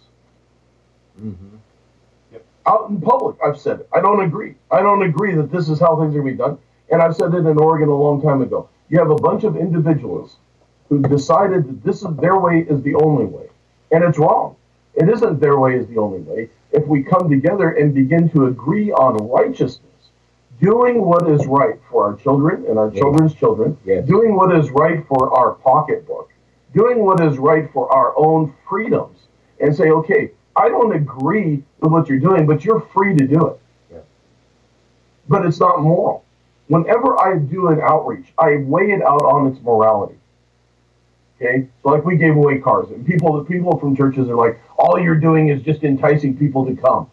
D: Mm-hmm.
B: Out in public, I've said it. I don't agree. I don't agree that this is how things are going to be done. And I've said it in Oregon a long time ago. You have a bunch of individuals who decided that this is their way is the only way, and it's wrong. It isn't their way is the only way. If we come together and begin to agree on righteousness, doing what is right for our children and our
D: Yeah.
B: children's children, doing what is right for our pocketbook, doing what is right for our own freedoms, and say, okay, I don't agree with what you're doing, but you're free to do it.
D: Yeah.
B: But it's not moral. whenever I do an outreach, I weigh it out on its morality. Okay, so like we gave away cars, and people, the people from churches are like, all you're doing is just enticing people to come.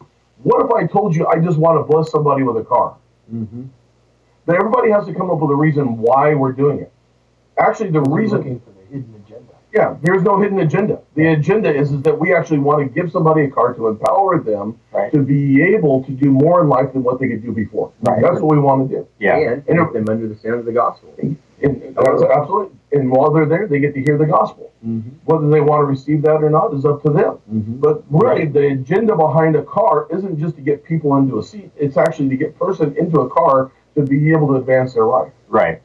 B: What if I told you I just want to bless somebody with a car?
D: Mm-hmm.
B: Then everybody has to come up with a reason why we're doing it. Actually, the
A: We're
B: reason
A: looking for the hidden agenda.
B: yeah, there's no hidden agenda. The agenda is, is that we actually want to give somebody a car to empower them
E: Right.
B: to be able to do more in life than what they could do before.
E: Right.
B: That's what we want to do.
E: Yeah.
D: And put them under the sound of the gospel.
B: And, and absolutely. And while they're there, they get to hear the gospel.
D: Mm-hmm.
B: Whether they want to receive that or not is up to them.
D: Mm-hmm.
B: But really, the agenda behind a car isn't just to get people into a seat. It's actually to get person into a car to be able to advance their life.
E: Right.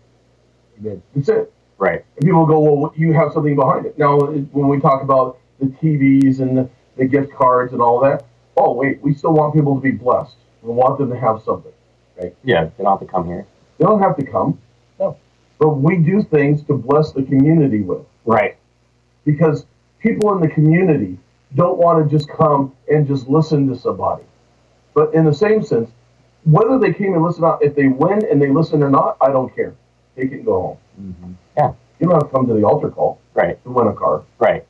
B: That's it.
E: Right.
B: And people go, well, you have something behind it. Now, when we talk about the TVs and the, the gift cards and all that, oh, wait, we still want people to be blessed. We want them to have something. Right.
E: Yeah. They don't have to come here.
B: They don't have to come.
A: No.
B: But we do things to bless the community with
E: Right.
B: because people in the community don't want to just come and just listen to somebody. But in the same sense, whether they came and listened out, if they win and they listen or not, I don't care. They can go home.
D: Mm-hmm.
B: You don't have to come to the altar call
E: Right.
B: to win a car.
E: Right.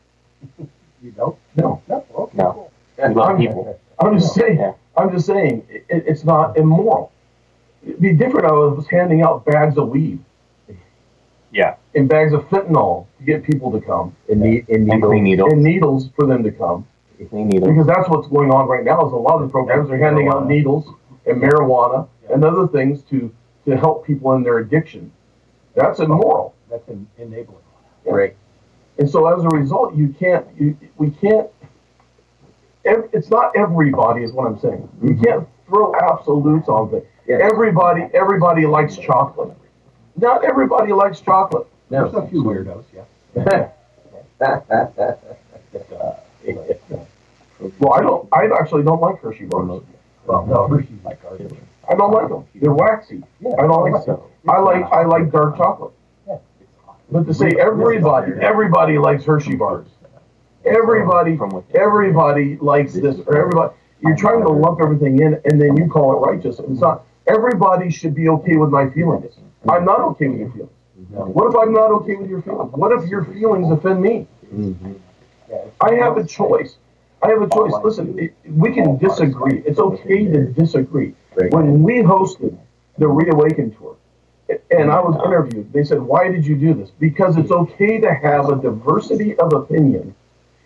A: You don't?
B: No.
A: No, okay,
E: No.
A: cool.
E: We love
B: I'm-
E: people.
B: I'm just saying.
E: Yeah.
B: I'm just saying. It, it's not immoral. It'd be different. if I was handing out bags of weed
E: Yeah.
B: and bags of fentanyl to get people to come,
D: And, and,
E: And
D: needles.
E: clean needles.
B: and needles for them to come.
E: Needles.
B: Because that's what's going on right now. Is a lot of the programs are handing out needles and marijuana and other things to to help people in their addiction. That's oh. immoral.
A: That's en- enabling.
D: Right.
B: And so as a result, you can't, you, we can't, it's not everybody is what I'm saying. You mm-hmm. can't throw absolutes on things.
D: Yes.
B: Everybody, everybody likes chocolate. Not everybody likes chocolate.
A: There's a few weirdos, yeah. Uh,
B: Well, I don't, I actually don't like Hershey bars.
A: well, no, Hershey's like garbage.
B: I don't like them. They're waxy.
A: Yeah,
B: I don't like them. I like, I like dark chocolate.
A: Yeah.
B: But to say everybody, everybody likes Hershey bars. Everybody, everybody likes this, or everybody, you're trying to lump everything in and then you call it righteous. It's not, everybody should be okay with my feelings. I'm not okay with your feelings. What if I'm not okay with your feelings? What if your feelings offend me?
D: Mhm.
A: Yeah,
B: I have a choice. I have a choice. Listen, it, we can disagree. It's okay to disagree. When we hosted the Reawaken tour, and I was interviewed, they said, "Why did you do this?" Because it's okay to have a diversity of opinion.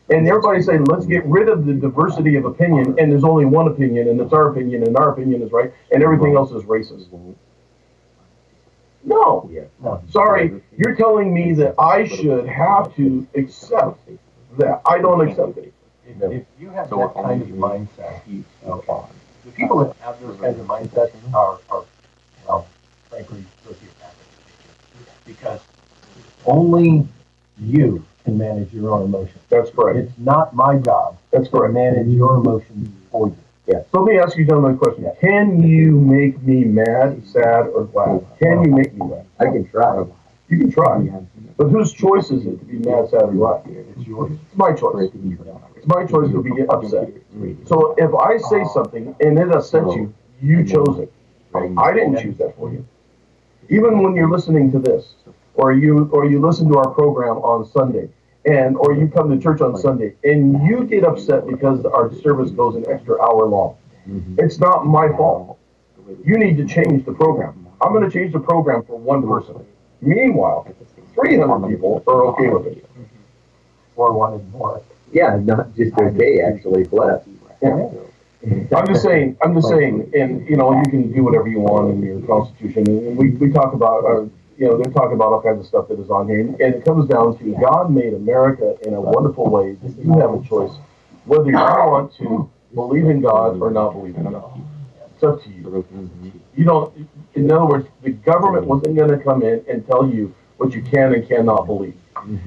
B: And everybody saying, "Let's get rid of the diversity of opinion," and there's only one opinion, and it's our opinion, and our opinion is right, and everything else is racist. No.
A: No,
B: sorry, you're telling me that I should have to accept that. I don't accept it.
A: if, if you have
E: So
A: that kind of mindset, okay, the people that have those kinds of mindsets are, are, well, frankly, sociopathic. Because only you can manage your own emotions.
B: That's correct.
A: It's not my job
B: That's
A: to
B: correct.
A: manage your emotions for you.
B: So let me ask you gentlemen a question. Can you make me mad, sad, or glad? Can you make me mad?
D: I can try.
B: You can try. But whose choice is it to be mad, sad, or glad?
A: It's yours.
B: It's my choice. It's my choice to be upset. So if I say something and it upsets you, you chose it. I didn't choose that for you. Even when you're listening to this, or you or you listen to our program on Sunday, and or you come to church on Sunday, and you get upset because our service goes an extra hour long.
D: Mhm.
B: It's not my fault. You need to change the program. I'm going to change the program for one person. Meanwhile, 300 people are okay with it.
A: Or wanted more.
D: Yeah, not just okay, actually blessed.
B: Yeah. I'm just saying, I'm just saying, and, you know, you can do whatever you want in your constitution, and we, we talk about, uh, you know, they're talking about all kinds of stuff that is on here, and it comes down to God made America in a wonderful way, you have a choice, whether you want to believe in God or not believe in God. It's up to you. You don't, in other words, the government wasn't gonna come in and tell you what you can and cannot believe.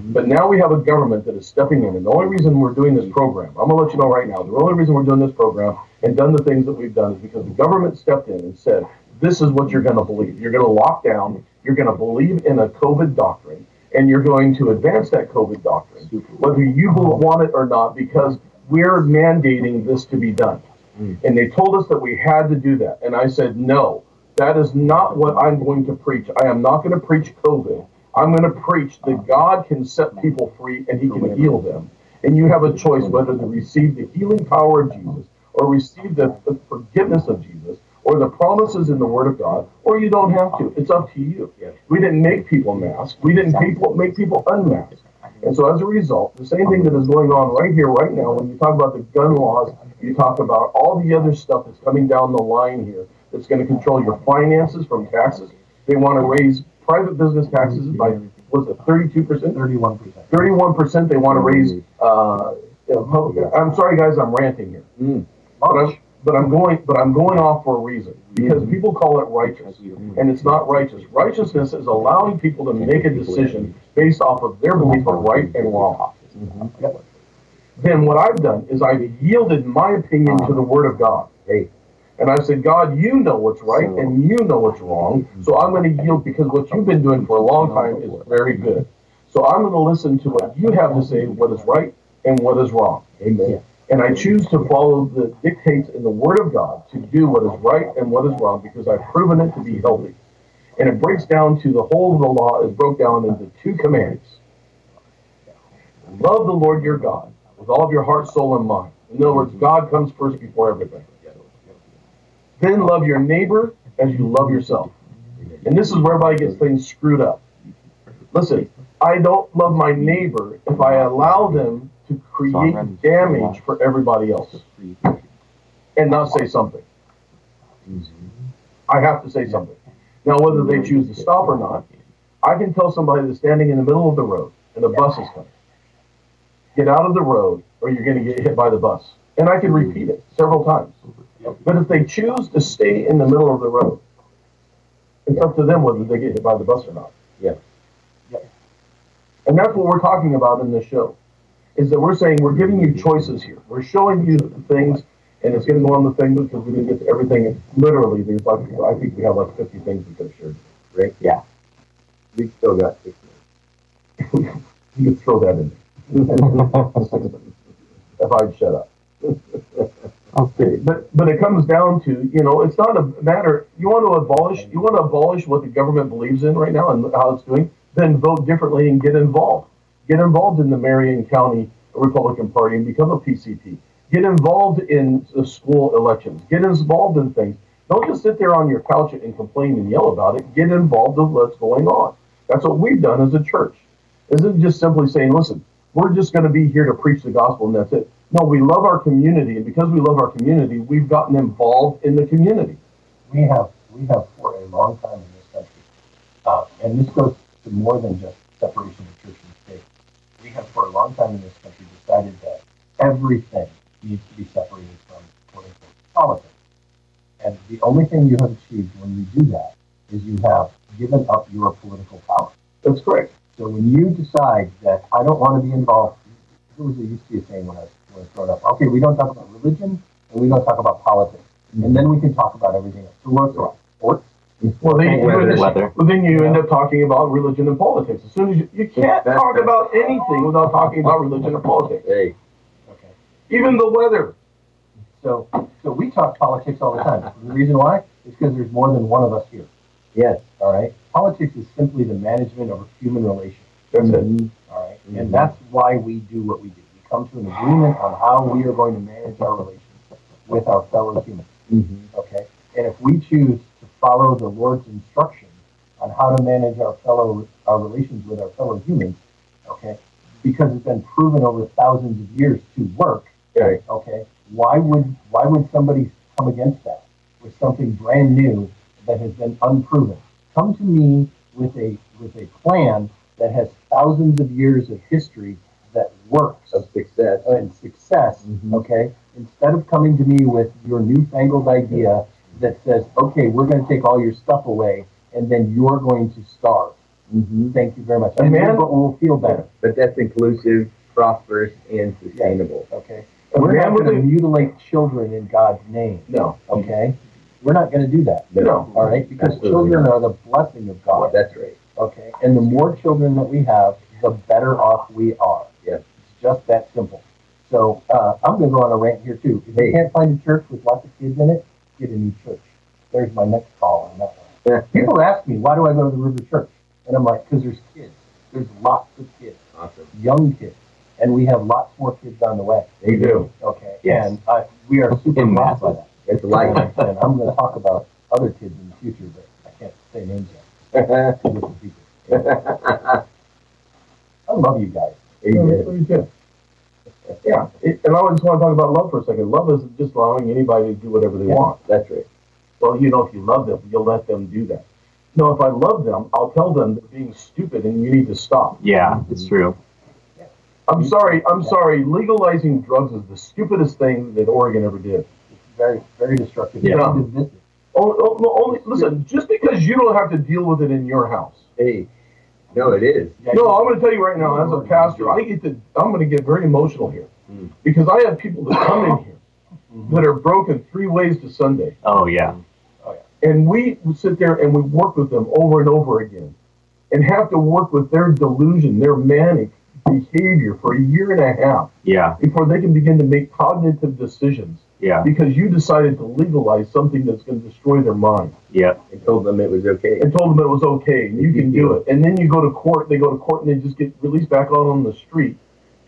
B: But now we have a government that is stepping in, and the only reason we're doing this program, I'm gonna let you know right now, the only reason we're doing this program and done the things that we've done is because the government stepped in and said, this is what you're gonna believe. You're gonna lock down, you're gonna believe in a COVID doctrine, and you're going to advance that COVID doctrine, whether you want it or not, because we're mandating this to be done. Mm. And they told us that we had to do that, and I said, no, That is not what I'm going to preach. I am not going to preach COVID. I'm going to preach that God can set people free and He can heal them. And you have a choice whether to receive the healing power of Jesus or receive the, the forgiveness of Jesus or the promises in the Word of God, or you don't have to. It's up to you. We didn't make people mask. We didn't people, make people unmask. And so as a result, the same thing that is going on right here, right now, when you talk about the gun laws, you talk about all the other stuff that's coming down the line here that's going to control your finances from taxes. They want to raise private business taxes by, was it 32%?
A: Thirty-one percent.
B: 31% they want to raise, uh, public- I'm sorry guys, I'm ranting here.
D: Mm.
B: But I'm, but I'm going, but I'm going off for a reason, because mm-hmm. people call it righteous, and it's not righteous. Righteousness is allowing people to make a decision based off of their belief of right and wrong. Mm-hmm. Then what I've done is I've yielded my opinion to the Word of God.
D: Hey.
B: And I've said, God, you know what's right and you know what's wrong, mm-hmm. so I'm going to yield because what you've been doing for a long time is very good. So I'm going to listen to what you have to say, what is right and what is wrong.
D: Amen.
B: And I choose to follow the dictates in the Word of God to do what is right and what is wrong because I've proven it to be healthy. And it breaks down to the whole of the law is broke down into two commands. Love the Lord your God with all of your heart, soul, and mind. In other words, God comes first before everything. Then love your neighbor as you love yourself. And this is where everybody gets things screwed up. Listen, I don't love my neighbor if I allow them to create damage for everybody else and not say something. I have to say something. Now, whether they choose to stop or not, I can tell somebody that's standing in the middle of the road and the bus is coming. Get out of the road or you're going to get hit by the bus. And I can repeat it several times. But if they choose to stay in the middle of the road, it's up to them whether they get hit by the bus or not.
D: Yeah.
B: And that's what we're talking about in this show. Is that we're saying we're giving you choices here. We're showing you the things, and it's going to go on the thing because we didn't get to everything. Literally, there's like I think we have like 50 things we could have shared.
D: Right?
E: Yeah.
D: We still got six minutes.
B: You could throw that in. there. if I'd shut up.
E: Okay.
B: But but it comes down to you know it's not a matter you want to abolish you want to abolish what the government believes in right now and how it's doing then vote differently and get involved get involved in the Marion County Republican Party and become a PCP get involved in the school elections. Get involved in things. Don't just sit there on your couch and complain and yell about it. Get involved in what's going on. That's what we've done as a church. Isn't just simply saying listen we're just going to be here to preach the gospel and that's it. No, we love our community, and because we love our community, we've gotten involved in the community.
A: We have, we have for a long time in this country, uh, and this goes to more than just separation of church and. We have for a long time in this country decided that everything needs to be separated from quote unquote politics. And the only thing you have achieved when you do that is you have given up your political power.
B: That's correct.
A: So when you decide that I don't want to be involved, there was a used to be a saying when I was, when I was growing up. Okay, we don't talk about religion and we don't talk about politics, and then we can talk about everything else. So what's wrong? Sports?
B: Well, then, you
E: Weather,
B: end up,
E: weather.
B: well, then you end up talking about religion and politics. As soon as you, you can't
D: That's-
B: talk about anything without talking about religion and politics,
D: Hey.
A: Okay.
B: even the weather.
A: So so we talk politics all the time. The reason why is because there's more than one of us here.
D: Yes.
A: All right. Politics is simply the management of human relations.
B: That's it.
D: Mhm.
A: All right?
D: Mhm.
A: And that's why we do what we do. We come to an agreement on how we are going to manage our relations with our fellow humans.
D: Mhm.
A: Okay? And if we choose to follow the Lord's instructions on how to manage our fellow our relations with our fellow humans, okay, because it's been proven over thousands of years to work,
B: Okay.
A: okay, why would why would somebody come against that with something brand new that has been unproven? Come to me with a with a plan that has thousands of years of history that works
D: Of success.
A: and success,
D: Mhm.
A: okay? Instead of coming to me with your newfangled idea that says, okay, we're going to take all your stuff away and then you're going to starve.
D: Mhm.
A: Thank you very much.
B: And man-
A: we'll feel better,
D: But that's inclusive, prosperous, and sustainable.
A: okay?
B: A
A: We're not going to mutilate children in God's name,
B: No.
A: okay? We're not going to do that,
B: No.
A: all right? Because
D: Absolutely
A: children
D: not.
A: are the blessing of God,
D: that's right.
A: okay? And the more children that we have, the better off we are.
D: Yes.
A: It's just that simple. So uh, I'm going to go on a rant here too. If you can't find a church with lots of kids in it, get a new church. There's my next call on that one.
D: Yeah.
A: People ask me, why do I go to the River Church? And I'm like, because there's kids. There's lots of kids,
D: Awesome.
A: young kids, and we have lots more kids on the way.
B: We do.
A: Okay.
E: Yes.
A: And I, we are super
E: math.
A: of that.
D: It's like
A: And I'm going to talk about other kids in the future, but I can't say names yet. I love you guys.
B: Me too. Yeah, it- and I just want to talk about love for a second. Love isn't just allowing anybody to do whatever they
A: Yeah.
B: want.
D: That's right.
B: Well, you know, if you love them, you'll let them do that. No, if I love them, I'll tell them they're being stupid and you need to stop.
E: Yeah, it's true.
B: I'm sorry, I'm sorry. Legalizing drugs is the stupidest thing that Oregon ever did.
A: It's very, very destructive.
E: Yeah.
A: It's divisive.
B: Only, only, listen, just because you don't have to deal with it in your house.
D: Hey, no, it is.
A: Yeah,
B: No, I'm going to tell you right now, as a pastor, I get to, I'm going to get very emotional here
D: Mm.
B: because I have people that come in here that are broken three ways to Sunday.
E: Oh yeah.
B: And we sit there and we work with them over and over again and have to work with their delusion, their manic behavior for a year and a half
E: Yeah.
B: before they can begin to make cognitive decisions
E: Yeah.
B: because you decided to legalize something that's going to destroy their mind
E: Yeah.
D: And told them it was okay.
B: and told them it was okay and you can do it. And then you go to court, they go to court and they just get released back out on the street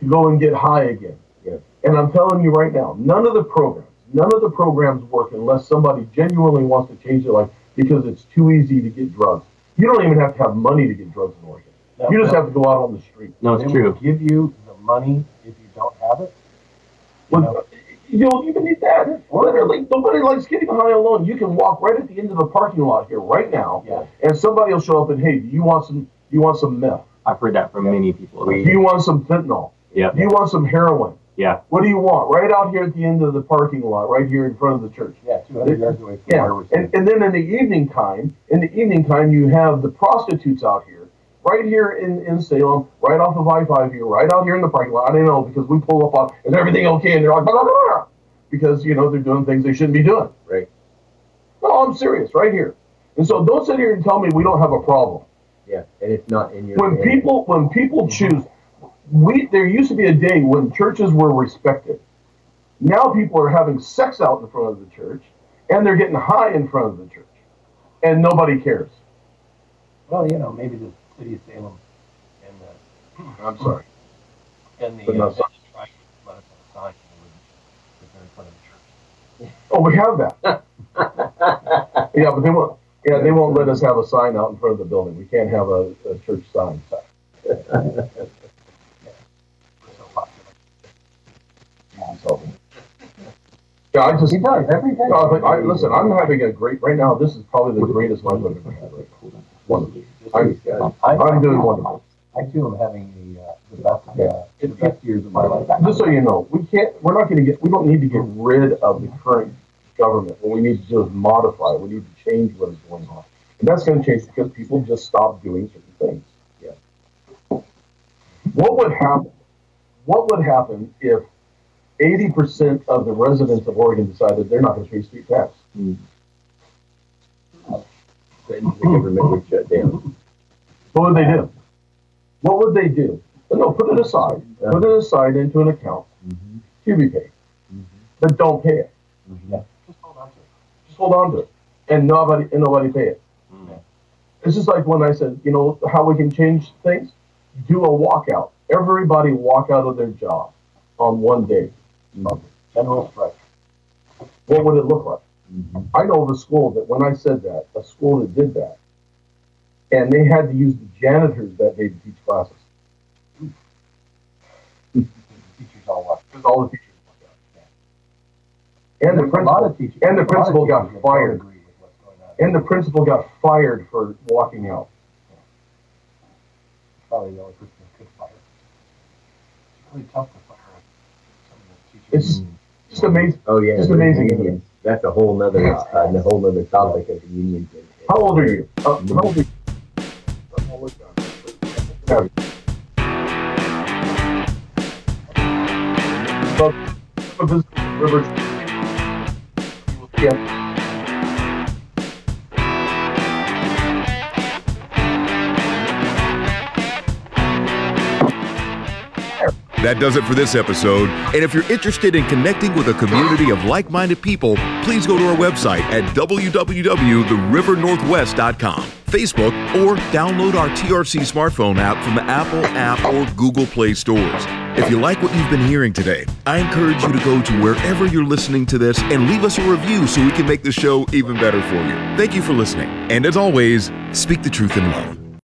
B: to go and get high again.
D: Yeah.
B: And I'm telling you right now, none of the programs, none of the programs work unless somebody genuinely wants to change their life because it's too easy to get drugs. You don't even have to have money to get drugs in Oregon.
A: No,
B: You just
A: no.
B: have to go out on the street.
E: No,
A: They
E: it's
A: will
E: true.
A: give you the money if you don't have it. You know,
B: Well, you don't even need that. Literally, nobody likes getting high alone. You can walk right at the end of the parking lot here right now,
A: Yeah.
B: and somebody will show up and hey, do you want some? Do you want some meth?
E: I've heard that from many people.
B: Do you want some fentanyl?
E: Yeah.
B: Do you want some heroin?
E: Yeah.
B: What do you want? Right out here at the end of the parking lot, right here in front of the church.
A: Yeah, two hundred yards away from
B: Yeah,
A: where we're
B: and, and then in the evening time, in the evening time, you have the prostitutes out here, right here in, in Salem, right off of I-5 here, right out here in the parking lot. I don't know, because we pull up on, is everything okay? And they're like, blah, blah, blah, because, you know, they're doing things they shouldn't be doing.
D: Right.
B: No, I'm serious, right here. And so don't sit here and tell me we don't have a problem.
D: Yeah, and it's not in your.
B: When
D: hand.
B: people, when people choose, we, there used to be a day when churches were respected. Now people are having sex out in front of the church, and they're getting high in front of the church, and nobody cares.
A: Well, you know, maybe the city of Salem and the,
B: I'm sorry.
A: and the,
B: But
A: uh,
B: not
A: and
B: so-
A: the tribe let us have a sign when in front of the church.
B: Oh, we have that. yeah, but they won't. Yeah, they won't let us have a sign out in front of the building. We can't have a, a church sign.
A: We're so popular.
B: So, yeah, I just.
A: He does, every day.
B: No, but I, listen, I'm having a great right now. This is probably the greatest life I've ever had. Right now. Wonderful. I'm, I'm doing wonderful.
A: I too am having the, uh, the best, uh, the best years of my life.
B: Just so you know, we can't. We're not going to get. We don't need to get rid of the current government. What we need to do is modify. We need to change what is going on, and that's going to change because people just stop doing certain things.
D: Yeah.
B: What would happen? What would happen if eighty percent of the residents of Oregon decided they're not going to pay street tax?
D: Then the government would shut down.
B: What would they do? What would they do? No, put it aside. Put it aside into an account to be paid, but don't pay it. Mm-hmm.
A: Yeah, just hold on to it.
B: Just hold on to it, and nobody and nobody pay it.
E: Mm.
B: It's just like when I said, you know, how we can change things. Do a walkout. Everybody walk out of their job on one day. Mm-hmm.
A: General strike.
B: What would it look like? I know of a school that when I said that, a school that did that, and they had to use the janitors that day to teach classes
A: Teachers all walk.
B: because all the teachers walked out. And the
A: There's a lot
B: principal,
A: of teachers-
B: and the
A: a lot of
B: principal got
A: teachers that don't
B: fired.
A: agree with what's going on.
B: and the principal got fired for walking out.
A: Probably the only person that could fire. It's really tough to fire some of the teachers.
B: It's mm. just amazing.
D: Oh, yeah.
B: Just amazing, isn't it?
D: unions. That's a whole nother, uh, a whole nother topic of the unions.
B: How old are you? Uh, how old are you? Yeah. But, but this river, yeah.
C: That does it for this episode. And if you're interested in connecting with a community of like minded people, please go to our website at www.therivernorthwest.com, Facebook, or download our TRC smartphone app from the Apple app or Google Play stores. If you like what you've been hearing today, I encourage you to go to wherever you're listening to this and leave us a review so we can make the show even better for you. Thank you for listening. And as always, speak the truth in love.